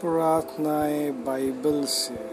प्रार्थनाएँ Bible से।